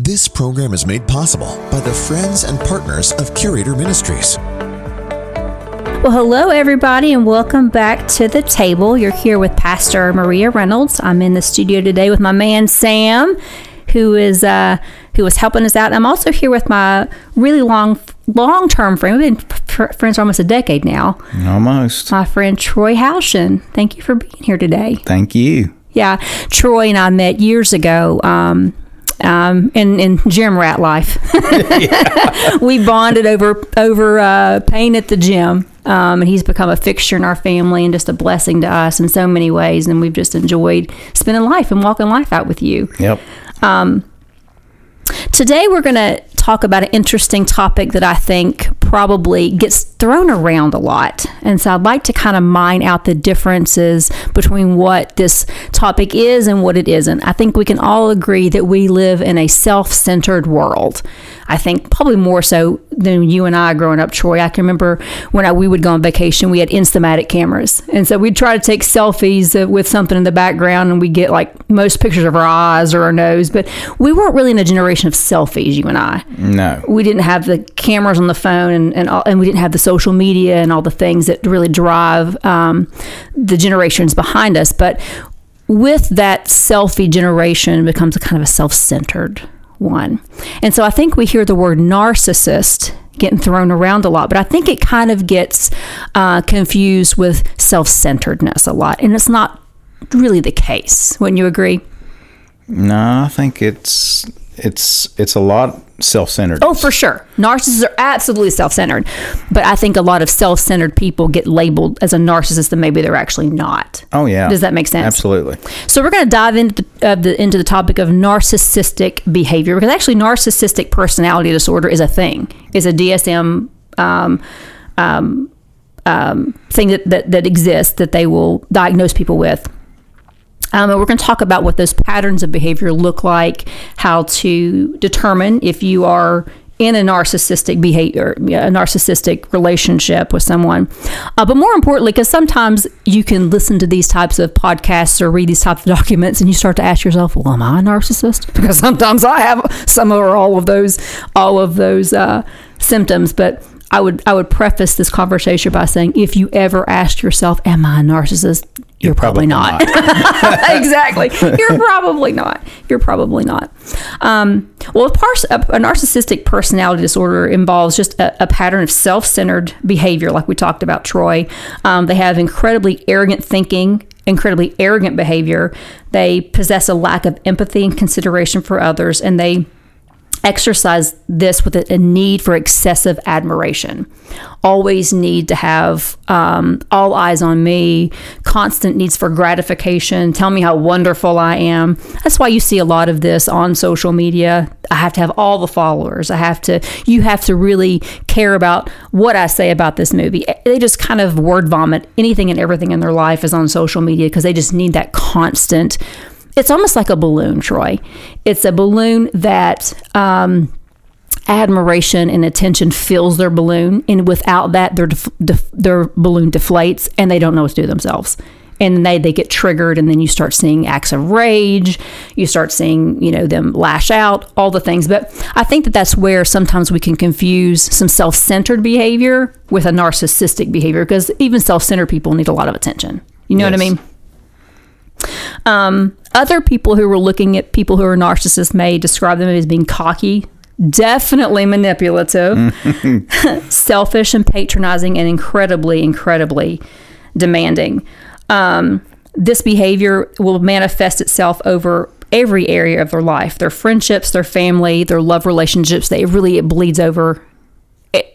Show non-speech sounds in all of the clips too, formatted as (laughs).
This program is made possible by the friends and partners of Curator Ministries. Well, hello, everybody, and welcome back to the table. You're here with Pastor Maria Reynolds. I'm in the studio today with my man Sam, who is uh, who is helping us out. I'm also here with my really long long term friend. We've been f- friends for almost a decade now. Almost. My friend Troy Houchin. Thank you for being here today. Thank you. Yeah, Troy and I met years ago. Um, um, in in gym rat life, (laughs) (laughs) we bonded over over uh, pain at the gym, um, and he's become a fixture in our family and just a blessing to us in so many ways. And we've just enjoyed spending life and walking life out with you. Yep. Today, we're going to talk about an interesting topic that I think probably gets thrown around a lot. And so I'd like to kind of mine out the differences between what this topic is and what it isn't. I think we can all agree that we live in a self centered world. I think probably more so than you and I growing up, Troy. I can remember when I, we would go on vacation, we had Instamatic cameras. And so we'd try to take selfies uh, with something in the background and we get like most pictures of our eyes or our nose. But we weren't really in a generation of selfies, you and I No. we didn't have the cameras on the phone and and, all, and we didn't have the social media and all the things that really drive um, the generations behind us. But with that selfie generation becomes a kind of a self-centered one. And so I think we hear the word narcissist getting thrown around a lot, but I think it kind of gets uh, confused with self-centeredness a lot. And it's not really the case. Wouldn't you agree? No, I think it's it's it's a lot self-centered. Oh, for sure. Narcissists are absolutely self centered. But I think a lot of self centered people get labeled as a narcissist and maybe they're actually not. Oh yeah. Does that make sense? Absolutely. So we're going to dive into the, uh, the into the topic of narcissistic behavior because actually narcissistic personality disorder is a thing. It's a DSM um, um, um, thing that, that that exists that they will diagnose people with. Um, and we're going to talk about what those patterns of behavior look like, how to determine if you are in a narcissistic behavior, a narcissistic relationship with someone. Uh, but more importantly, because sometimes you can listen to these types of podcasts or read these types of documents and you start to ask yourself, well, am I a narcissist? (laughs) Because sometimes I have some or all of those, all of those uh, symptoms. But I would, I would preface this conversation by saying, if you ever ask yourself, am I a narcissist? You're, probably, not. (laughs) exactly. You're probably not. You're probably not. Um, well, a, pars- a, a narcissistic personality disorder involves just a, a pattern of self centered behavior, like we talked about, Troy. Um, they have incredibly arrogant thinking, incredibly arrogant behavior. They possess a lack of empathy and consideration for others, and they exercise this with a, need for excessive admiration. Always need to have um, all eyes on me, constant needs for gratification. Tell me how wonderful I am. That's why you see a lot of this on social media. I have to have all the followers. I have to, you have to really care about what I say about this movie. They just kind of word vomit anything and everything in their life is on social media because they just need that constant it's almost like a balloon, Troy. It's a balloon that um, admiration and attention fills their balloon, and without that, their def- def- their balloon deflates, and they don't know what to do themselves. And they they get triggered, and then you start seeing acts of rage. You start seeing you know them lash out, all the things. But I think that that's where sometimes we can confuse some self centered behavior with a narcissistic behavior, because even self centered people need a lot of attention. You know what I mean? Um, other people who were looking at people who are narcissists may describe them as being cocky, definitely manipulative, (laughs) selfish, and patronizing, and incredibly, incredibly demanding. Um, this behavior will manifest itself over every area of their life their friendships, their family, their love relationships. They really, it bleeds over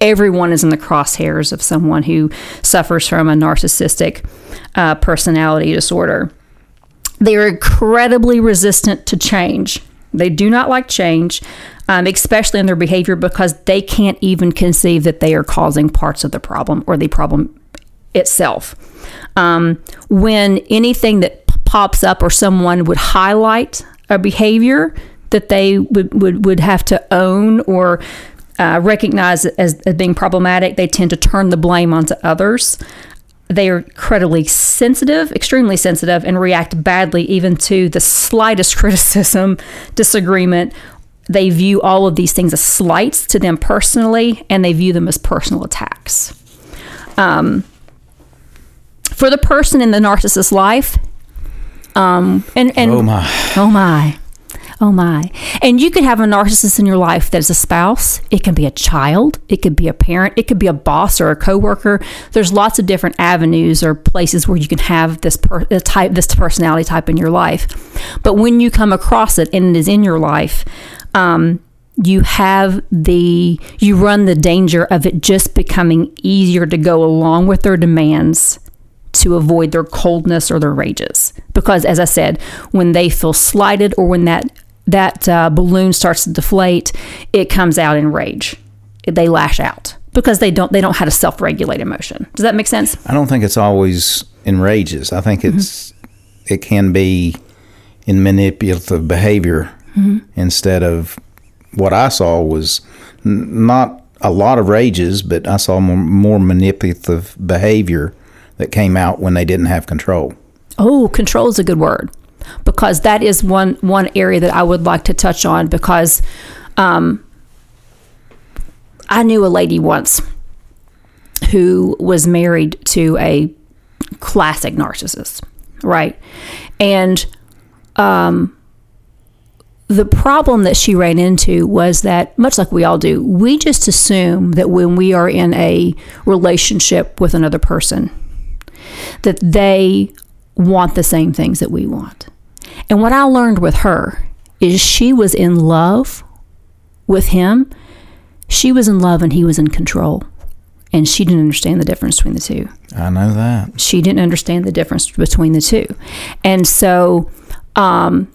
everyone is in the crosshairs of someone who suffers from a narcissistic uh, personality disorder. They are incredibly resistant to change. They do not like change, um, especially in their behavior, because they can't even conceive that they are causing parts of the problem or the problem itself. Um, when anything that pops up or someone would highlight a behavior that they would, would, would have to own or uh, recognize as, as being problematic, they tend to turn the blame onto others. They are incredibly sensitive, extremely sensitive, and react badly even to the slightest (laughs) criticism, disagreement, they view all of these things as slights to them personally, and they view them as personal attacks. Um, for the person in the narcissist's life, um, and and Oh my. Oh my. Oh my. And you could have a narcissist in your life that is a spouse. It can be a child. It could be a parent. It could be a boss or a coworker. There's lots of different avenues or places where you can have this per, type this personality type in your life. But when you come across it and it is in your life, um, you have the you run the danger of it just becoming easier to go along with their demands to avoid their coldness or their rages. Because, as I said, when they feel slighted or when that that uh, balloon starts to deflate, it comes out in rage. They lash out because they don't they don't have a self regulate emotion. Does that make sense? I don't think it's always in rages. I think it's it can be in manipulative behavior instead of what I saw was n- not a lot of rages, but I saw more, more manipulative behavior that came out when they didn't have control. Oh, control is a good word because that is one one area that I would like to touch on because um, I knew a lady once who was married to a classic narcissist, right? And um, the problem that she ran into was that, much like we all do, we just assume that when we are in a relationship with another person, that they want the same things that we want. And what I learned with her is she was in love with him. She was in love and he was in control. And she didn't understand the difference between the two I know that. she didn't understand the difference between the two and so um,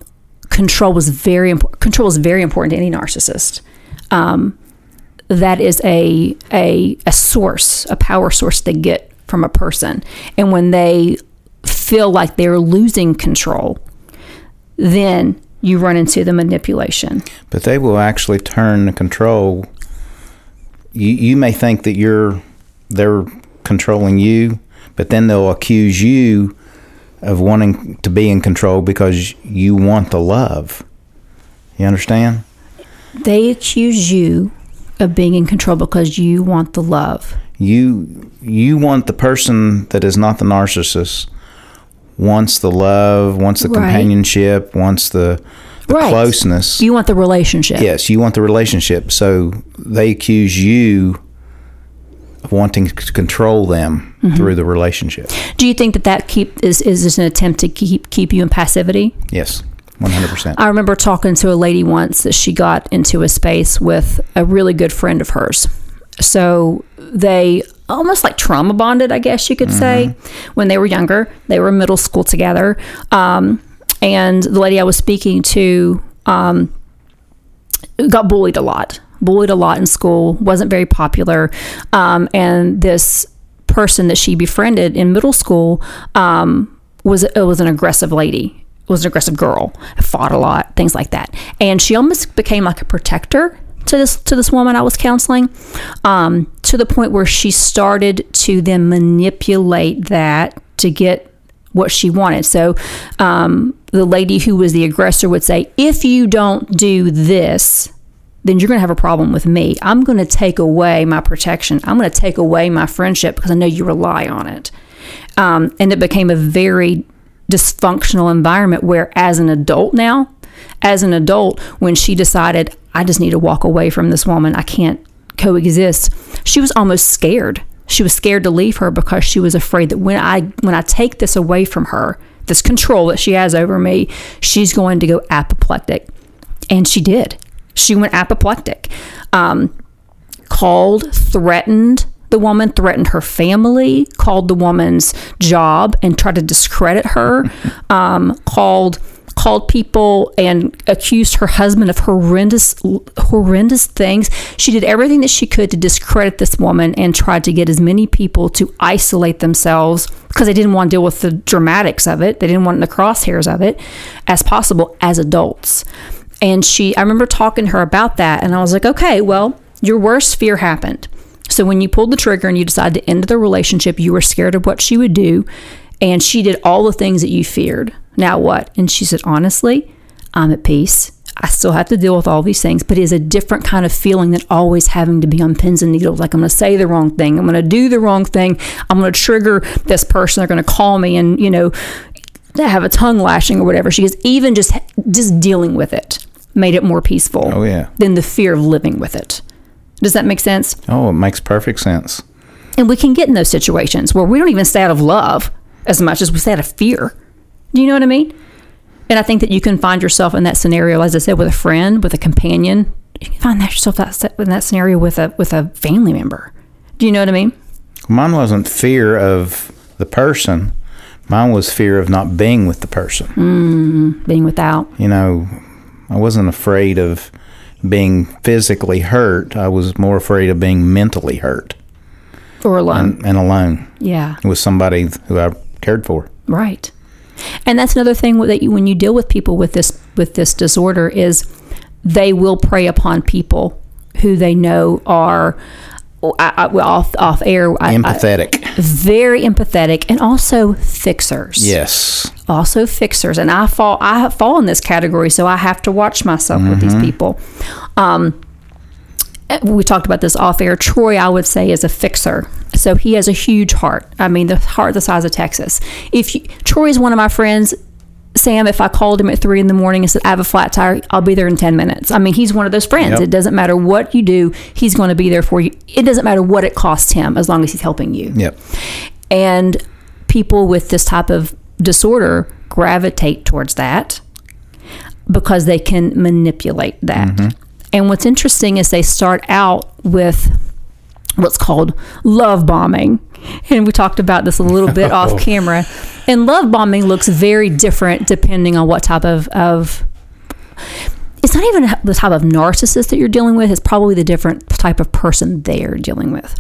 control was very important control is very important to any narcissist um, that is a, a a source a power source they get from a person and when they feel like they're losing control then you run into the manipulation But they will actually turn the control. You you may think that you're they're controlling you, but then they'll accuse you of wanting to be in control because you want the love. You understand? they accuse you of being in control because you want the love You you want the person that is not the narcissist wants the love, wants the Right. companionship, wants the, the Right. closeness. you want the relationship Yes, you want the relationship. So they accuse you of wanting to control them Mm-hmm. through the relationship. Do you think that that keep is is this an attempt to keep keep you in passivity? Yes, 100%. I remember talking to a lady once that she got into a space with a really good friend of hers. So they almost like trauma bonded, I guess you could say, when they were younger. They were in middle school together. Um, and the lady I was speaking to um, got bullied a lot, bullied a lot in school, wasn't very popular. Um, and this person that she befriended in middle school um, was it was an aggressive lady, was an aggressive girl, fought a lot, things like that. And she almost became like a protector to this to this woman I was counseling, um, to the point where she started to then manipulate that to get what she wanted. So um, the lady who was the aggressor would say, "If you don't do this." Then you're going to have a problem with me. I'm going to take away my protection. I'm going to take away my friendship because I know you rely on it. Um, and it became a very dysfunctional environment where, as an adult now, as an adult, when she decided, I just need to walk away from this woman, I can't coexist, she was almost scared. She was scared to leave her because she was afraid that when I when I take this away from her, this control that she has over me, she's going to go apoplectic. And she did. She went apoplectic. Um, called, threatened the woman, threatened her family, called the woman's job and tried to discredit her, (laughs) um, called called people and accused her husband of horrendous horrendous things. She did everything that she could to discredit this woman and tried to get as many people to isolate themselves because they didn't want to deal with the dramatics of it. They didn't want the crosshairs of it as possible as adults. And she I remember talking to her about that and I was like, "Okay, well, your worst fear happened." So when you pulled the trigger and you decided to end the relationship, you were scared of what she would do, and she did all the things that you feared. Now what? And she said, honestly, I'm at peace. I still have to deal with all these things, but it is a different kind of feeling than always having to be on pins and needles. Like I'm going to say the wrong thing. I'm going to do the wrong thing. I'm going to trigger this person. They're going to call me and, you know, have a tongue lashing or whatever. She goes, even just, just dealing with it made it more peaceful Oh, yeah. than the fear of living with it. Does that make sense? Oh, it makes perfect sense. And we can get in those situations where we don't even stay out of love as much as we stay out of fear. Do you know what I mean? And I think that you can find yourself in that scenario, as I said, with a friend, with a companion. You can find that yourself that, in that scenario with a with a family member. Do you know what I mean? Mine wasn't fear of the person. Mine was fear of not being with the person. Mm, being without. You know, I wasn't afraid of being physically hurt. I was more afraid of being mentally hurt Or alone. and, and alone yeah. with somebody who I cared for. Right. And that's another thing that you, when you deal with people with this with this disorder is they will prey upon people who they know are I, I, off off air I, I- Empathetic. very empathetic and also fixers. yes. Also fixers, and I fall I fall in this category, so I have to watch myself with these people. Um, we talked about this off air. Troy, I would say, is a fixer. So he has a huge heart. I mean, the heart the size of Texas. If you, Troy is one of my friends, Sam, if I called him at three in the morning and said, I have a flat tire, I'll be there in 10 minutes. I mean, he's one of those friends. Yep. It doesn't matter what you do, he's going to be there for you. It doesn't matter what it costs him as long as he's helping you. Yep. And people with this type of disorder gravitate towards that because they can manipulate that. Mm-hmm. And what's interesting is they start out with what's called love bombing. And we talked about this a little bit (laughs) off camera. And love bombing looks very different depending on what type of, of it's not even the type of narcissist that you're dealing with, it's probably the different type of person they are dealing with.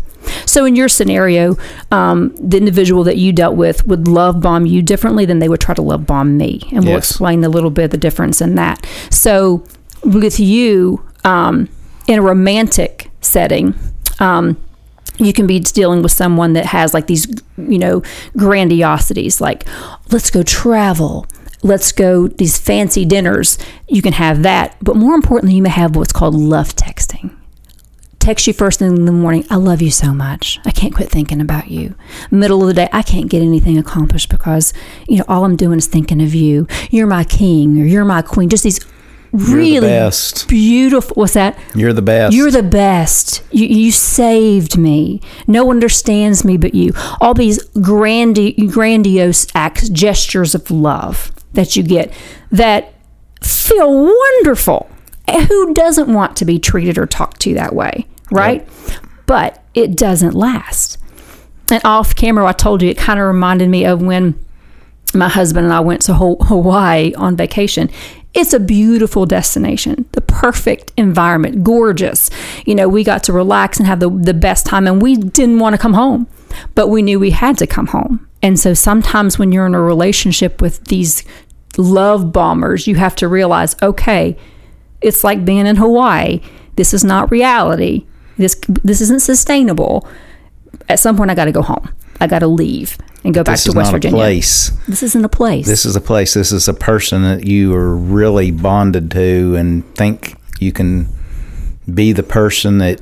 So, in your scenario, um, the individual that you dealt with would love bomb you differently than they would try to love bomb me. And we'll explain a little bit of the difference in that. So, with you, um, in a romantic setting, um, you can be dealing with someone that has like these, you know, grandiosities, like let's go travel, let's go these fancy dinners. You can have that, but more importantly, you may have what's called love texting. Text you first in the morning, I love you so much. I can't quit thinking about you. Middle of the day, I can't get anything accomplished because, you know, all I'm doing is thinking of you. You're my king or you're my queen. Just these really the best. beautiful. What's that? You're the best. You're the best. You, you saved me. No one understands me but you. All these grandi- grandiose acts, gestures of love that you get that feel wonderful. Who doesn't want to be treated or talked to that way, right? But it doesn't last. And off camera, I told you it kind of reminded me of when my husband and I went to Hawaii on vacation. It's a beautiful destination, the perfect environment, gorgeous. You know, we got to relax and have the, the best time, and we didn't want to come home, but we knew we had to come home. And so sometimes when you're in a relationship with these love bombers, you have to realize okay, it's like being in Hawaii. This is not reality. This this isn't sustainable. At some point, I got to go home. I got to leave and go back this to West Virginia. a place. This isn't a place. This is a place. This is a person that you are really bonded to and think you can be the person that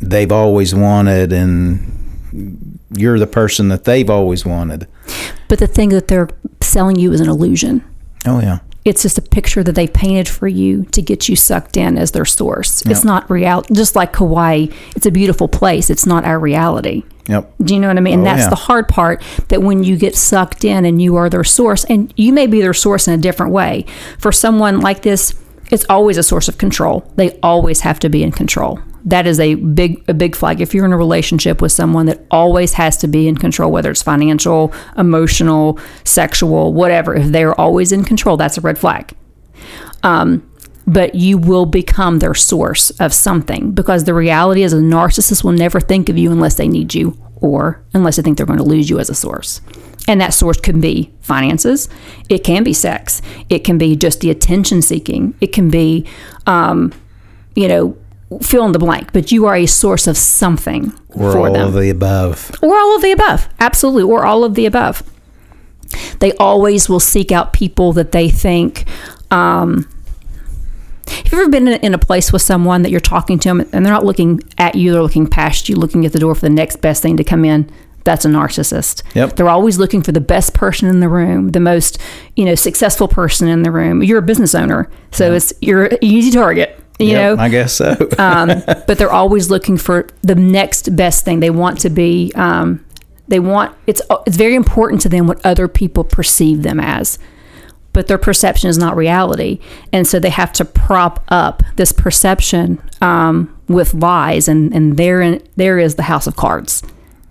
they've always wanted and you're the person that they've always wanted. but the thing that they're selling you is an illusion. Oh yeah. It's just a picture that they painted for you to get you sucked in as their source. It's not real. Just like Hawaii, it's a beautiful place. It's not our reality. Yep. Do you know what I mean? And Oh, that's yeah. the hard part that when you get sucked in and you are their source, and you may be their source in a different way. For someone like this, it's always a source of control. They always have to be in control. That is a big a big flag. If you're in a relationship with someone that always has to be in control, whether it's financial, emotional, sexual, whatever, if they're always in control, that's a red flag um, but you will become their source of something because the reality is a narcissist will never think of you unless they need you or unless they think they're going to lose you as a source. And that source can be finances, it can be sex, it can be just the attention seeking, it can be, um, you know, fill in the blank, but you are a source of something Or for all them of the above. or all of the above. Absolutely, or all of the above. They always will seek out people that they think um, Have you ever been in, a place with someone that you're talking to them and they're not looking at you, they're looking past you, looking at the door for the next best thing to come in? That's a narcissist. Yep. They're always looking for the best person in the room, the most, you know, successful person in the room. You're a business owner, so it's you're an easy target. You Yep, know, I guess so. (laughs) um, but they're always looking for the next best thing. They want to be. Um, they want it's it's very important to them what other people perceive them as, but their perception is not reality, and so they have to prop up this perception um, with lies, and and therein there is the house of cards.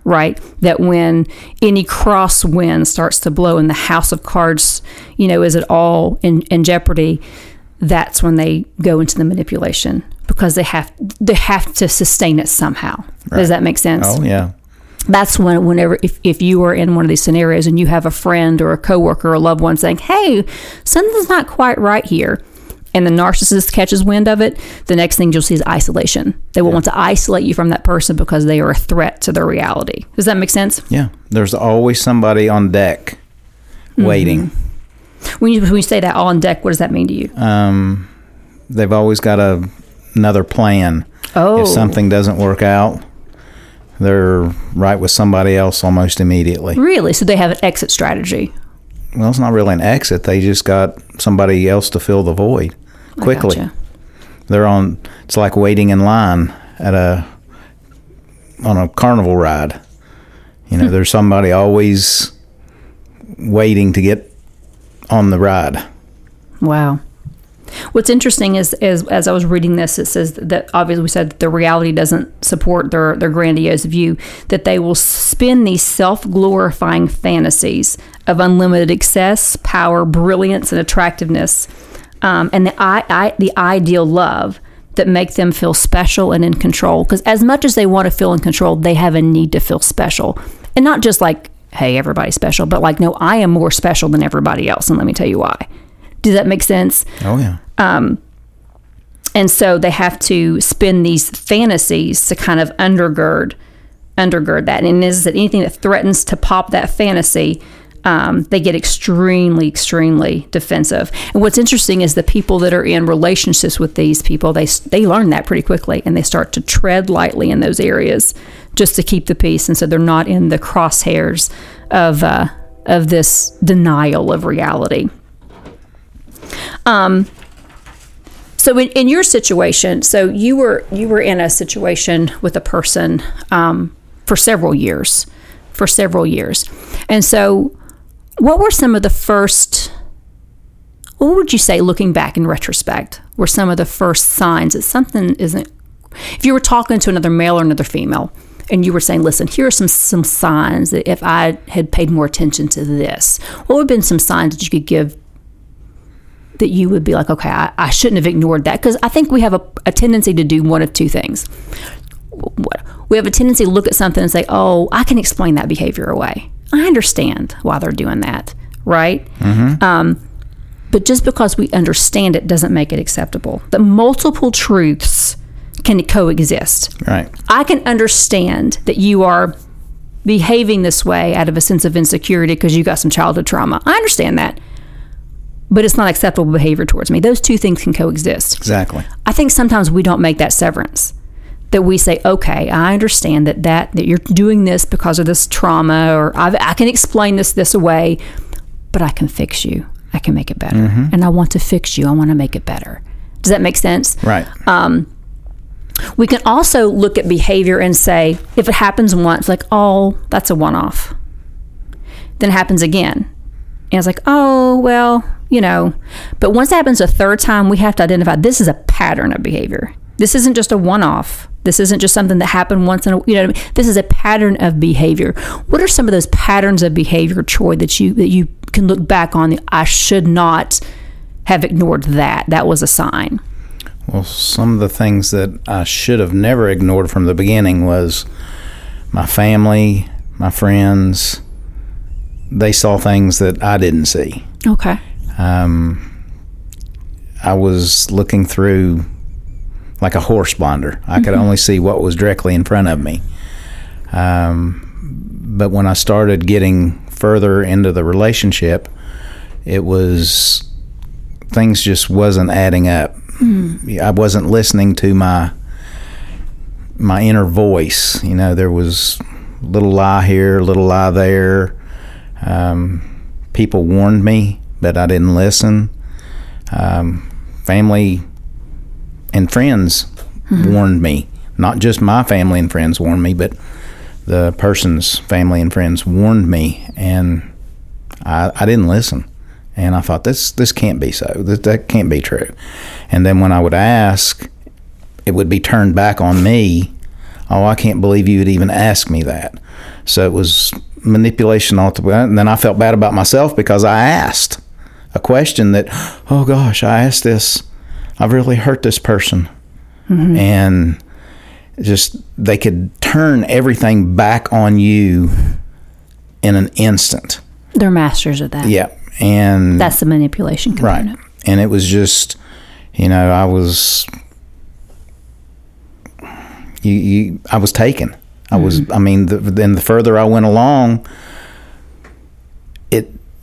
Right, that when any crosswind starts to blow and the house of cards, you know, is at all in, in jeopardy, that's when they go into the manipulation because they have they have to sustain it somehow. Does that make sense? oh yeah. That's when whenever if, if you are in one of these scenarios and you have a friend or a coworker or a loved one saying, "Hey, something's not quite right here." And the narcissist catches wind of it, the next thing you'll see is isolation. They will want to isolate you from that person because they are a threat to their reality. Does that make sense? Yeah. There's always somebody on deck waiting. When you, when you say that all on deck, what does that mean to you? Um, they've always got a, another plan. oh, If something doesn't work out, they're right with somebody else almost immediately. really? So they have an exit strategy. Well, it's not really an exit. They just got somebody else to fill the void quickly. gotcha. They're on. It's like waiting in line at a on a carnival ride. You Hmm. know, there's somebody always waiting to get on the ride. Wow. What's interesting is, is as I was reading this, it says that obviously we said that the reality doesn't support their, their grandiose view, that they will spin these self glorifying fantasies of unlimited excess, power, brilliance, and attractiveness, um, and the, I, I, the ideal love that make them feel special and in control. Because as much as they want to feel in control, they have a need to feel special. And not just like, hey, everybody's special, but like, no, I am more special than everybody else. And let me tell you why. Does that make sense? Oh yeah. and so they have to spin these fantasies to kind of undergird undergird that and is that anything that threatens to pop that fantasy um, they get extremely extremely defensive and what's interesting is the people that are in relationships with these people they they learn that pretty quickly and they start to tread lightly in those areas just to keep the peace and so they're not in the crosshairs of uh, of this denial of reality so in, in your situation so you were you were in a situation with a person um, for several years for several years. And so what were some of the first what would you say looking back in retrospect were some of the first signs that something isn't if you were talking to another male or another female and you were saying listen here are some some signs that if i had paid more attention to this what would have been some signs that you could give that you would be like, okay, I, I shouldn't have ignored that because I think we have a, a tendency to do one of two things. What we have a tendency to look at something and say, oh, I can explain that behavior away. I understand why they're doing that, right? Um, but just because we understand it doesn't make it acceptable. The multiple truths can coexist. Right. I can understand that you are behaving this way out of a sense of insecurity because you got some childhood trauma. I understand that. But it's not acceptable behavior towards me. Those two things can coexist. Exactly. I think sometimes we don't make that severance. That we say, okay, I understand that that, that you're doing this because of this trauma, or I've, I can explain this this away, but I can fix you. I can make it better, mm-hmm. and I want to fix you. I want to make it better. Does that make sense? Right. Um, we can also look at behavior and say, if it happens once, like, oh, that's a one off. Then it happens again. And it's like, oh, well, you know. But once it happens a third time, we have to identify this is a pattern of behavior. This isn't just a one off. This isn't just something that happened once in a, you know I mean? This is a pattern of behavior. What are some of those patterns of behavior, Troy, that you that you can look back on? I should not have ignored that. That was a sign. Well, some of the things that I should have never ignored from the beginning was my family, my friends. They saw things that I didn't see. Okay. Um, I was looking through like a horse blinder. I could only see what was directly in front of me. Um, but when I started getting further into the relationship, it was things just wasn't adding up. I wasn't listening to my my inner voice. You know, there was a little lie here, a little lie there. Um, people warned me, but I didn't listen. Um, family and friends warned me. Not just my family and friends warned me, but the person's family and friends warned me, and I, I didn't listen. And I thought this this can't be so. That, that can't be true. And then when I would ask, it would be turned back on me. Oh, I can't believe you would even ask me that. So it was manipulation altogether. And then I felt bad about myself because I asked a question that, oh gosh, I asked this. I've really hurt this person. Mm-hmm. And just they could turn everything back on you in an instant. They're masters of that. Yeah. And That's the manipulation component. right. And it was just, you know, I was, you, you I was taken. I was, mm-hmm. I mean, the, then the further I went along,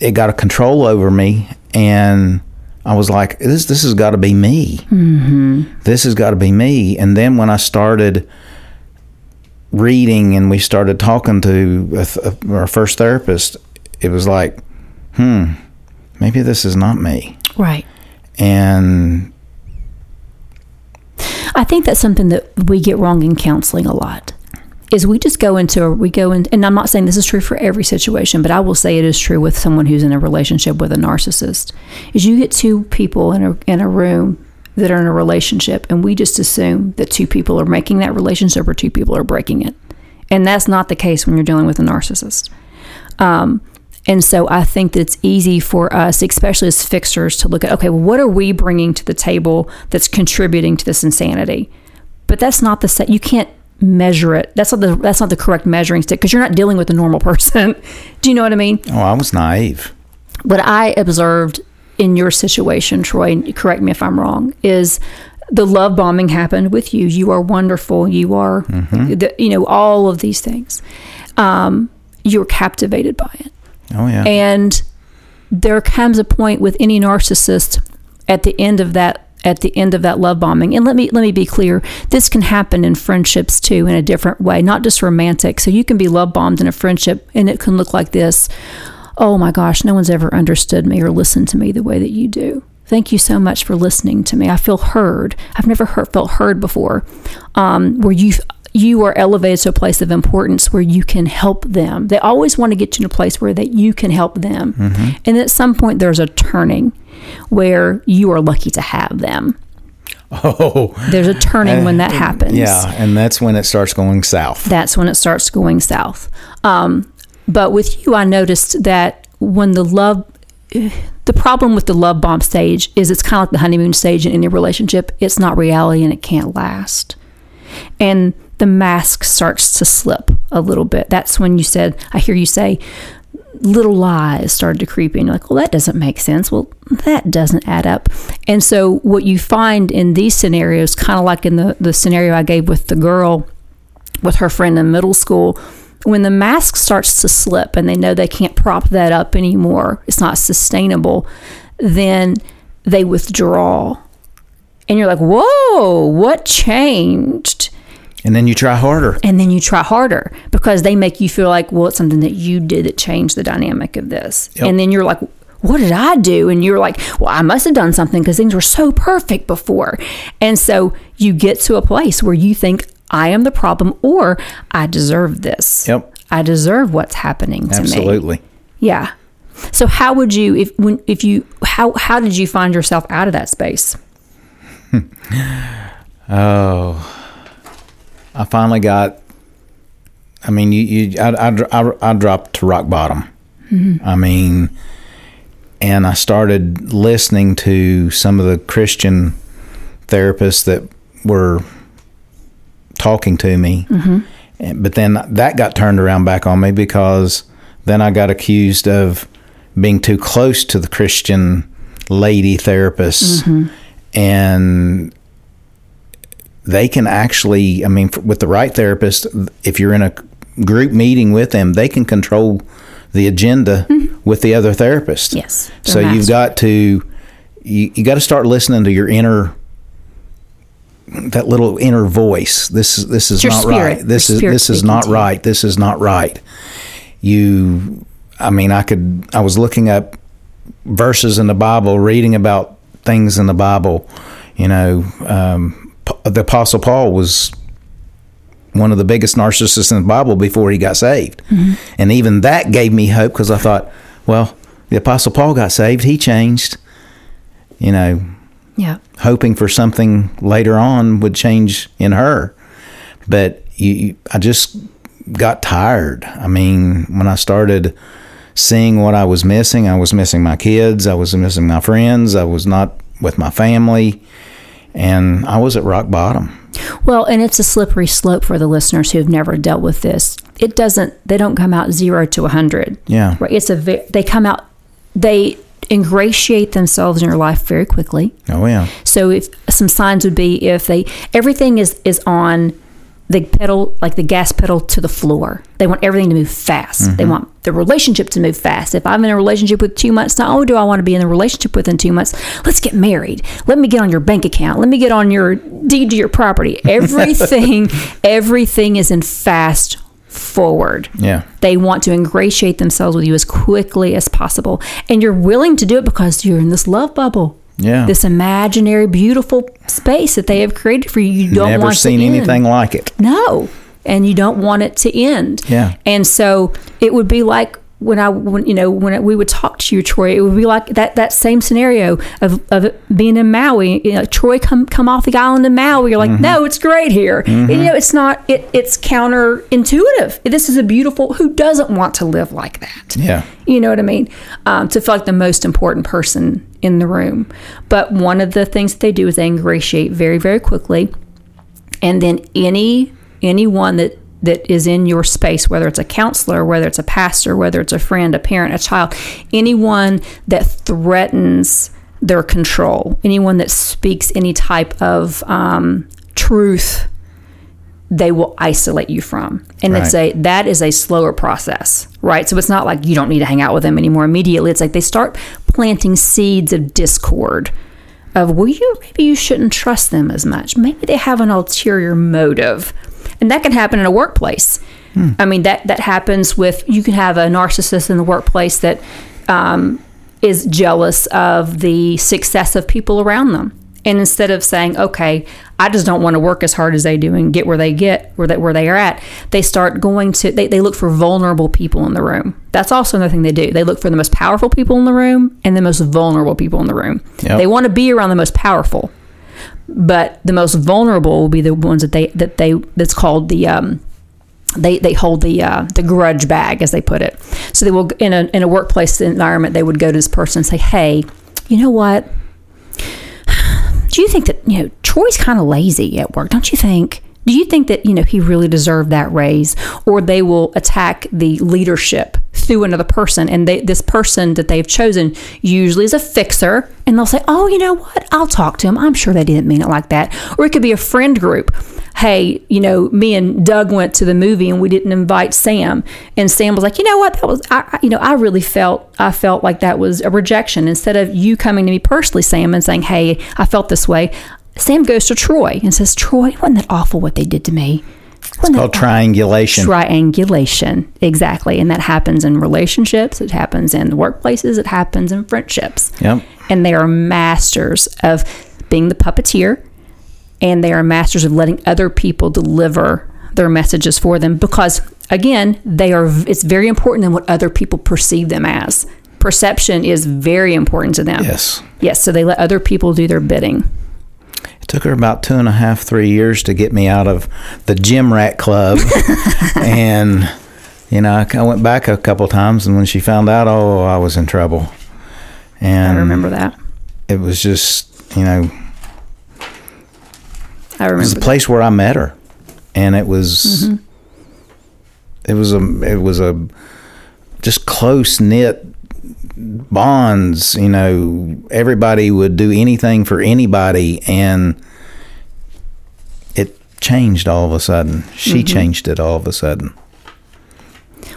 it got a control over me, and I was like, this this has got to be me. This has got to be me. And then when I started reading and we started talking to a th- our first therapist, it was like, hmm, maybe this is not me. Right. And I think that's something that we get wrong in counseling a lot. Is we just go into we go in, and I'm not saying this is true for every situation, but I will say it is true with someone who's in a relationship with a narcissist. Is you get two people in a in a room that are in a relationship, and we just assume that two people are making that relationship or two people are breaking it, and that's not the case when you're dealing with a narcissist. Um, and so I think that it's easy for us, especially as fixers, to look at okay, well, what are we bringing to the table that's contributing to this insanity? But that's not the set. You can't measure it. That's not the that's not the correct measuring stick because you're not dealing with a normal (laughs) person. Do you know what I mean? oh, I was naive. What I observed in your situation, Troy, correct me if I'm wrong, is the love bombing happened with you. You are wonderful. You are, the, you know, all of these things. Um, you're captivated by it. Oh yeah. And there comes a point with any narcissist at the end of that at the end of that love bombing. And let me let me be clear, this can happen in friendships too in a different way, not just romantic. So you can be love bombed in a friendship and it can look like this. Oh my gosh, no one's ever understood me or listened to me the way that you do. Thank you so much for listening to me. I feel heard. I've never heard, felt heard before. Um, where you you are elevated to a place of importance where you can help them. They always want to get you in a place where that you can help them. And at some point there's a turning where you are lucky to have them. oh. There's a turning when that happens. Yeah, and that's when it starts going south. That's when it starts going south. Um, but with you, I noticed that when the love, the problem with the love bomb stage is it's kind of like the honeymoon stage in any relationship. It's not reality and it can't last. And the mask starts to slip a little bit. That's when you said, I hear you say, little lies started to creep in. You're like, well, that doesn't make sense. Well, that doesn't add up. And so, what you find in these scenarios, kind of like in the, the scenario I gave with the girl with her friend in middle school, when the mask starts to slip and they know they can't prop that up anymore, it's not sustainable, then they withdraw. And you're like, whoa, what changed? And then you try harder. and then you try harder because they make you feel like well it's something that you did that changed the dynamic of this Yep. and then you're like what did i do and you're like well i must have done something because things were so perfect before and so you get to a place where you think i am the problem or i deserve this Yep. i deserve what's happening to me Absolutely. yeah so how would you if when if you how how did you find yourself out of that space (laughs) Oh, I finally got. I mean, you, you I, I, I, I dropped to rock bottom. Mm-hmm. I mean, and I started listening to some of the Christian therapists that were talking to me. Mm-hmm. And- But then that got turned around back on me because then I got accused of being too close to the Christian lady therapists. Mm-hmm. And they can actually, I mean, f- with the right therapist, if you're in a group meeting with them, they can control the agenda with the other therapist. Yes, So they're you've got to, you, you got to start listening to your inner that little inner voice. This is this is your not spirit. right. This Your is this is not right. This is not right. You, I mean, I could. I was looking up verses in the Bible, reading about things in the Bible. You know, um, the Apostle Paul was one of the biggest narcissists in the Bible before he got saved, Mm-hmm. and even that gave me hope because I thought, well, the Apostle Paul got saved. He changed. You know, Yeah. hoping for something later on would change in her. But you, you, I just got tired. I mean, when I started seeing what I was missing, I was missing my kids, I was missing my friends, I was not with my family, and I was at rock bottom. Well, and it's a slippery slope for the listeners who have never dealt with this. It doesn't. They don't come out zero to a hundred. Yeah. Right. It's a. ve- They come out. They ingratiate themselves in your life very quickly. Oh, yeah. So if some signs would be if they everything is is on the pedal like the gas pedal to the floor. They want everything to move fast. They mm-hmm. want the relationship to move fast. If I'm in a relationship with two months, not only do I want to be in a relationship within two months, let's get married. Let me get on your bank account. Let me get on your deed to your property. (laughs) Everything, everything is in fast forward. Yeah. They want to ingratiate themselves with you as quickly as possible. And you're willing to do it because you're in this love bubble. Yeah. This imaginary, beautiful space that they have created for you. You don't Never want seen to end. anything like it. No. And you don't want it to end. Yeah. And so it would be like when I, when, you know, when we would talk to you, Troy, it would be like that, that same scenario of, of being in Maui. You know, Troy come, come off the island of Maui. You're like, Mm-hmm. no, it's great here. And, you know, it's not, it, it's counterintuitive. This is a beautiful, who doesn't want to live like that? Yeah. You know what I mean? Um, to feel like the most important person in the room. But one of the things that they do is they ingratiate very, very quickly. And then any anyone that that is in your space, whether it's a counselor, whether it's a pastor, whether it's a friend, a parent, a child, anyone that threatens their control, anyone that speaks any type of um, truth, they will isolate you from. And it's a that is a slower process, right? So it's not like you don't need to hang out with them anymore immediately. It's like they start planting seeds of discord. Of well, you maybe you shouldn't trust them as much. Maybe they have an ulterior motive, and that can happen in a workplace. I mean that that happens with you can have a narcissist in the workplace that um, is jealous of the success of people around them. And instead of saying, "Okay, I just don't want to work as hard as they do and get where they get where they, where they are at," they start going to they, they look for vulnerable people in the room. That's also another thing they do. They look for the most powerful people in the room and the most vulnerable people in the room. Yep. They want to be around the most powerful, but the most vulnerable will be the ones that they that they that's called the um, they they hold the uh, the grudge bag as they put it. So they will in a in a workplace environment they would go to this person and say, "Hey, you know what? (sighs) Do you think that you know Troy's kind of lazy at work? Don't you think?" Do you think that you know he really deserved that raise, or they will attack the leadership through another person, and they, this person that they've chosen usually is a fixer, and they'll say, "Oh, you know what? I'll talk to him. I'm sure they didn't mean it like that." Or it could be a friend group. Hey, you know, me and Doug went to the movie and we didn't invite Sam, and Sam was like, "You know what? That was, I, you know, I really felt, I felt like that was a rejection." Instead of you coming to me personally, Sam, and saying, "Hey, I felt this way," Sam goes to Troy and says, "Troy, wasn't that awful what they did to me?" Wasn't Called that triangulation. triangulation. Exactly. And that happens in relationships. It happens in workplaces. It happens in friendships. Yep. and they are masters of being the puppeteer. And they are masters of letting other people deliver their messages for them because again they are it's very important in what other people perceive them as. Perception is very important to them. Yes. yes. So they let other people do their bidding took her about two and a half, three years to get me out of the gym rat club. (laughs) and, you know, I, I went back a couple times, and when she found out, oh, I was in trouble. And i remember that it was just, you know, i remember. it was the that. place where I met her, and it was, Mm-hmm. it was a, it was a, just close knit bonds. You know, everybody would do anything for anybody, and it changed all of a sudden. She Mm-hmm. changed it all of a sudden.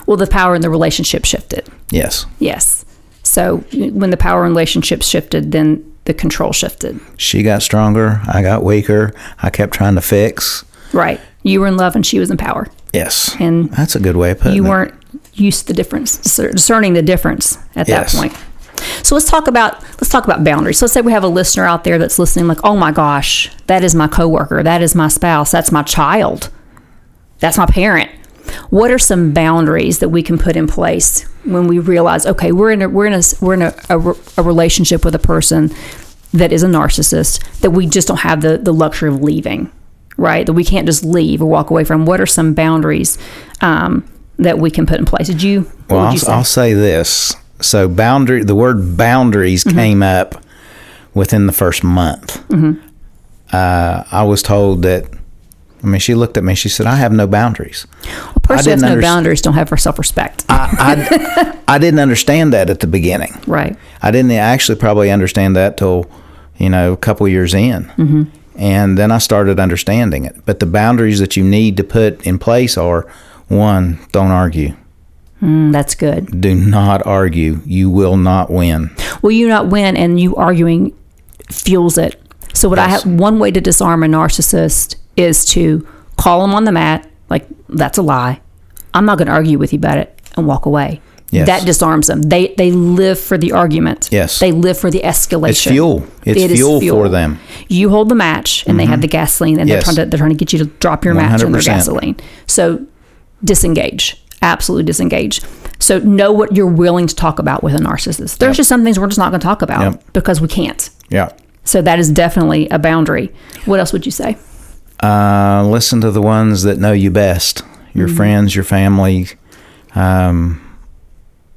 well the power in the relationship shifted Yes, Yes. So when the power relationships shifted, then the control shifted. She got stronger. I got weaker. I kept trying to fix. Right. You were in love and she was in power. Yes. And that's a good way of putting You it. weren't used to the difference, discerning the difference at Yes. that point. So let's talk about let's talk about boundaries. So let's say we have a listener out there that's listening, like, oh my gosh, that is my coworker, that is my spouse, that's my child, that's my parent. What are some boundaries that we can put in place when we realize, okay, we're in a we're in a we're in a, a, a relationship with a person that is a narcissist that we just don't have the the luxury of leaving, right? That we can't just leave or walk away from. What are some boundaries um, that we can put in place? Did you? Well, I'll, say? I'll say this. So boundary. The word boundaries Mm-hmm. came up within the first month. Mm-hmm. Uh, I was told that. I mean, she looked at me. She said, "I have no boundaries." a person who has no boundaries don't have self respect. I, I didn't understand that at the beginning. (laughs) right. I didn't actually probably understand that till you know a couple years in, mm-hmm. and then I started understanding it. But the boundaries that you need to put in place are one: don't argue. Mm, that's good. Do not argue. You will not win. Will you not win? And you arguing fuels it. So what I have one way to disarm a narcissist is to call them on the mat, like that's a lie. I'm not going to argue with you about it, and walk away. Yes. That disarms them. They they live for the argument. Yes. They live for the escalation. It's fuel. It's It is fuel, for them. Mm-hmm. You hold the match, and they have the gasoline, and Yes. they're trying to they're trying to get you to drop your match in their gasoline. So disengage. Absolutely disengage. So know what you're willing to talk about with a narcissist. There's just some things we're just not going to talk about Yep. because we can't. Yeah. So that is definitely a boundary. What else would you say? Uh, listen to the ones that know you best. Your friends, your family. Um,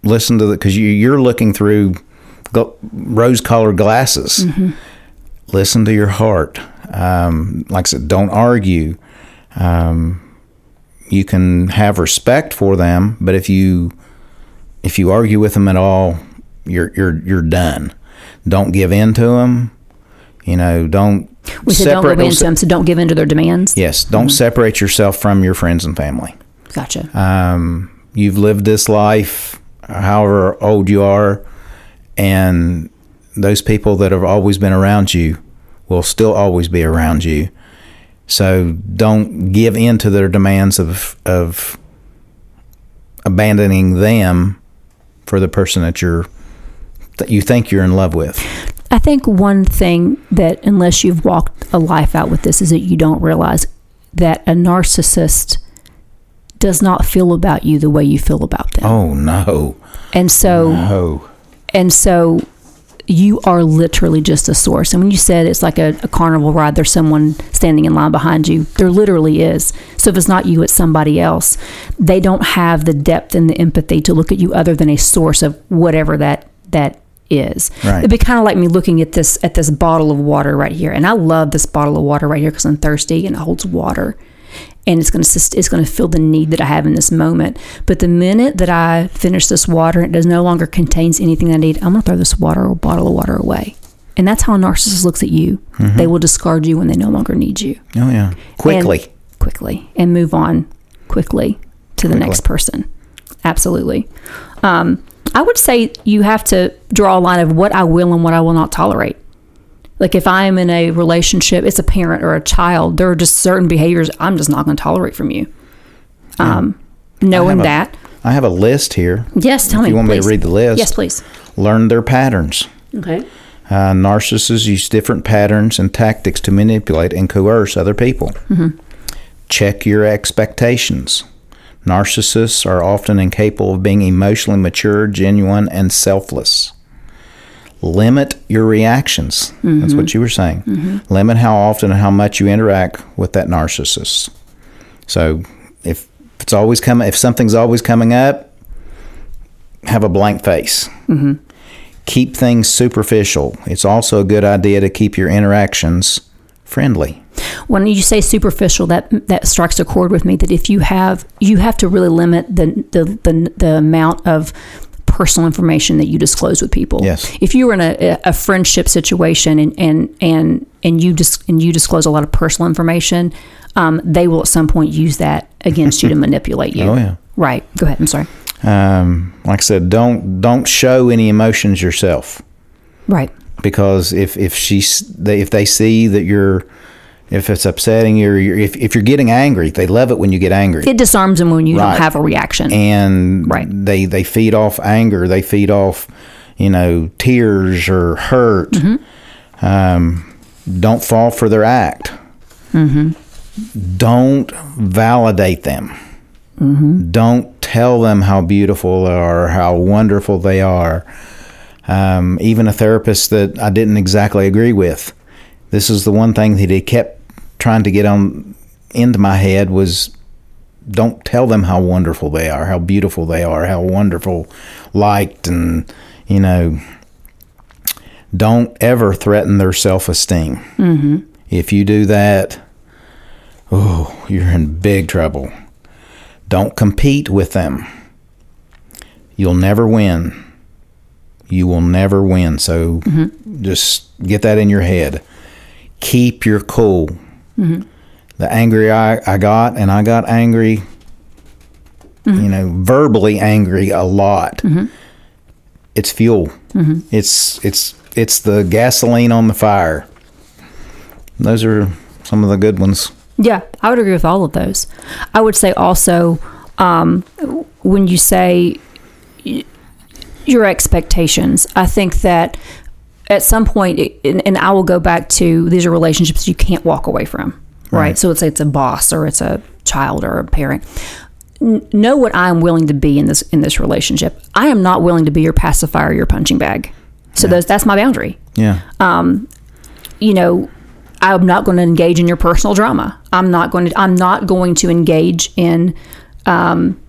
listen to the because you, you're looking through gl- rose-colored glasses. Listen to your heart. Um, like I said, don't argue. Um, you can have respect for them, but if you if you argue with them at all, you're you're you're done. Don't give in to them. You know, don't We said don't give in to them, so don't give in to their demands. Yes, don't separate yourself from your friends and family. Gotcha. Um, you've lived this life, however old you are, and those people that have always been around you will still always be around you. So don't give in to their demands of of abandoning them for the person that you're that you think you're in love with. I think one thing that, unless you've walked a life out with this, is that you don't realize that a narcissist does not feel about you the way you feel about them. Oh no, And so, oh and so you are literally just a source. And when you said it's like a, a carnival ride, there's someone standing in line behind you. There literally is. So if it's not you, it's somebody else. They don't have the depth and the empathy to look at you other than a source of whatever that that is. Right. It'd be kind of like me looking at this at this bottle of water right here, and I love this bottle of water right here because I'm thirsty and it holds water and it's going to it's going to fill the need that I have in this moment. But the minute that I finish this water and it does no longer contains anything I need, I'm going to throw this water or bottle of water away. And that's how a narcissist looks at you. They will discard you when they no longer need you. oh yeah, quickly. And quickly and move on quickly to the next person. Absolutely. Um, I would say you have to draw a line of what I will and what I will not tolerate. Like if I'm in a relationship, it's a parent or a child, there are just certain behaviors I'm just not going to tolerate from you. Um, knowing have a- that. I have a list here. Yes, tell if me. you want me to read the list. Yes, please. Learn their patterns. Okay. Uh, narcissists use different patterns and tactics to manipulate and coerce other people. Mm-hmm. Check your expectations. Narcissists are often incapable of being emotionally mature, genuine, and selfless. Limit your reactions. That's what mm-hmm. you were saying. Mm-hmm. Limit how often and how much you interact with that narcissist. So if it's always coming, if something's always coming up, have a blank face mm-hmm. keep things superficial. It's also a good idea to keep your interactions friendly. when you say superficial that that strikes a chord with me that if you have you have to really limit the the the, the amount of personal information that you disclose with people Yes. if you were in a, a friendship situation and and and and you just and you disclose a lot of personal information um, they will at some point use that against you to (laughs) manipulate you Oh, yeah. right go ahead i'm sorry Um, like I said, don't don't show any emotions yourself. right because if if she's they, if they see that you're if it's upsetting you, if if you're getting angry, they love it when you get angry. It disarms them when you Right. don't have a reaction. and Right. they they feed off anger they feed off you know tears or hurt Mm-hmm. um, don't fall for their act Mm-hmm. don't validate them Mm-hmm. don't tell them how beautiful they are or how wonderful they are um, even a therapist that i didn't exactly agree with this is the one thing that he kept trying to get on into my head was don't tell them how wonderful they are, how beautiful they are, how wonderful, liked, and you know, don't ever threaten their self esteem. Mm-hmm. If you do that, oh, you're in big trouble. Don't compete with them. You'll never win. You will never win. So just get that in your head. Keep your cool Mm-hmm. the angry I, I got, and I got angry, mm-hmm. you know, verbally angry a lot. Mm-hmm. It's fuel. It's it's it's the gasoline on the fire. Those are some of the good ones. Yeah, I would agree with all of those. I would say also um, when you say your expectations, I think that at some point, it, and, and I will go back to these are relationships you can't walk away from, right? Right. So let's say it's a boss or it's a child or a parent. N- know what I am willing to be in this in this relationship. I am not willing to be your pacifier, your punching bag. So those, that's my boundary Yeah. Um, you know i'm not going to engage in your personal drama i'm not going to i'm not going to engage in um,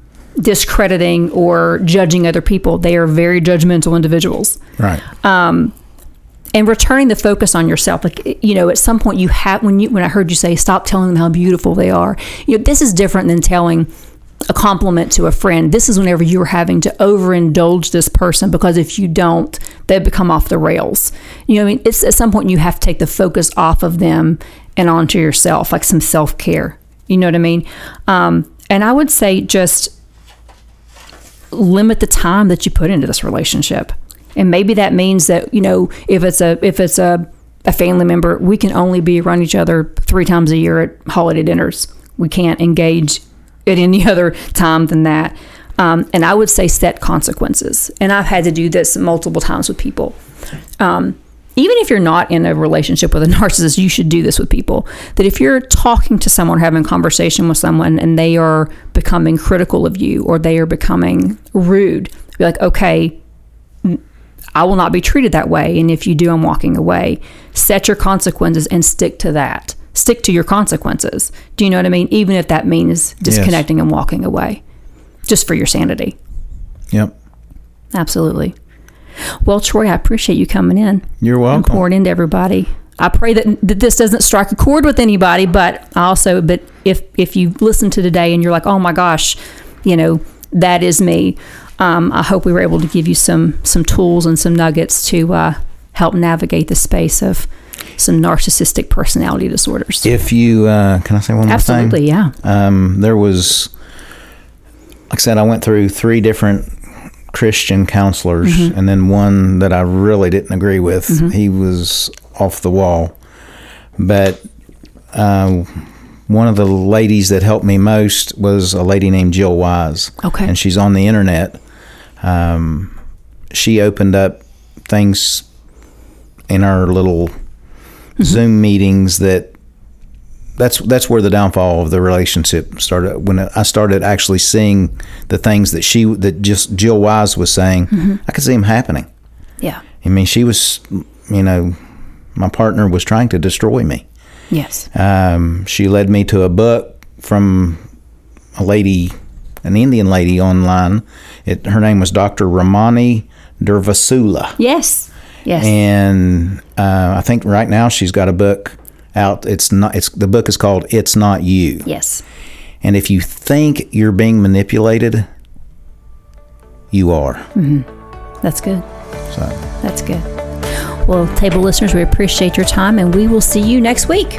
discrediting or judging other people they are very judgmental individuals right. And returning the focus on yourself. Like you know at some point you have when you when i heard you say stop telling them how beautiful they are you know this is different than telling a compliment to a friend. This is whenever you're having to overindulge this person because if you don't they become off the rails. You know i mean it's at some point you have to take the focus off of them and onto yourself like some self-care. You know what i mean? Um, and i would say just limit the time that you put into this relationship and maybe that means that you know if it's a if it's a, a family member we can only be around each other three times a year at holiday dinners. We can't engage at any (laughs) other time than that. Um, and i would say set consequences. And i've had to do this multiple times with people. Um, even if you're not in a relationship with a (laughs) narcissist, you should do this with people. That if you're talking to someone, having conversation with someone, and they are becoming critical of you or they are becoming rude, be like, okay, I will not be treated that way. And if you do, I'm walking away. Set your consequences and stick to that. Stick to your consequences. Do you know what I mean? Even if that means disconnecting and walking away, just for your sanity. Yep. Absolutely. Well, Troy, I appreciate you coming in You're welcome. and pouring into everybody. I pray that, that this doesn't strike a chord with anybody, but also, but if if you listen to today and you're like, oh my gosh, you know, that is me. Um, I hope we were able to give you some some tools and some nuggets to uh, help navigate the space of some narcissistic personality disorders. If you uh, can, I say one more thing. Absolutely, yeah. Um, there was, like I said, I went through three different Christian counselors, Mm-hmm. and then one that I really didn't agree with. He was off the wall. But uh, one of the ladies that helped me most was a lady named Jill Wise. Okay. And she's on the internet. Um, she opened up things in our little Mm-hmm. Zoom meetings that that's that's where the downfall of the relationship started when I started actually seeing the things that she that just Jill Wise was saying Mm-hmm. I could see them happening Yeah. I mean she was you know my partner was trying to destroy me Yes. um, she led me to a book from a lady an Indian lady online it, her name was Dr. Ramani Durvasula Yes. Yes. and uh, I think right now she's got a book out. It's not. It's the book is called "It's Not You." yes. And if you think you're being manipulated, you are. That's good. So That's good. Well, table listeners, we appreciate your time and we will see you next week.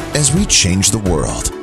as we change the world.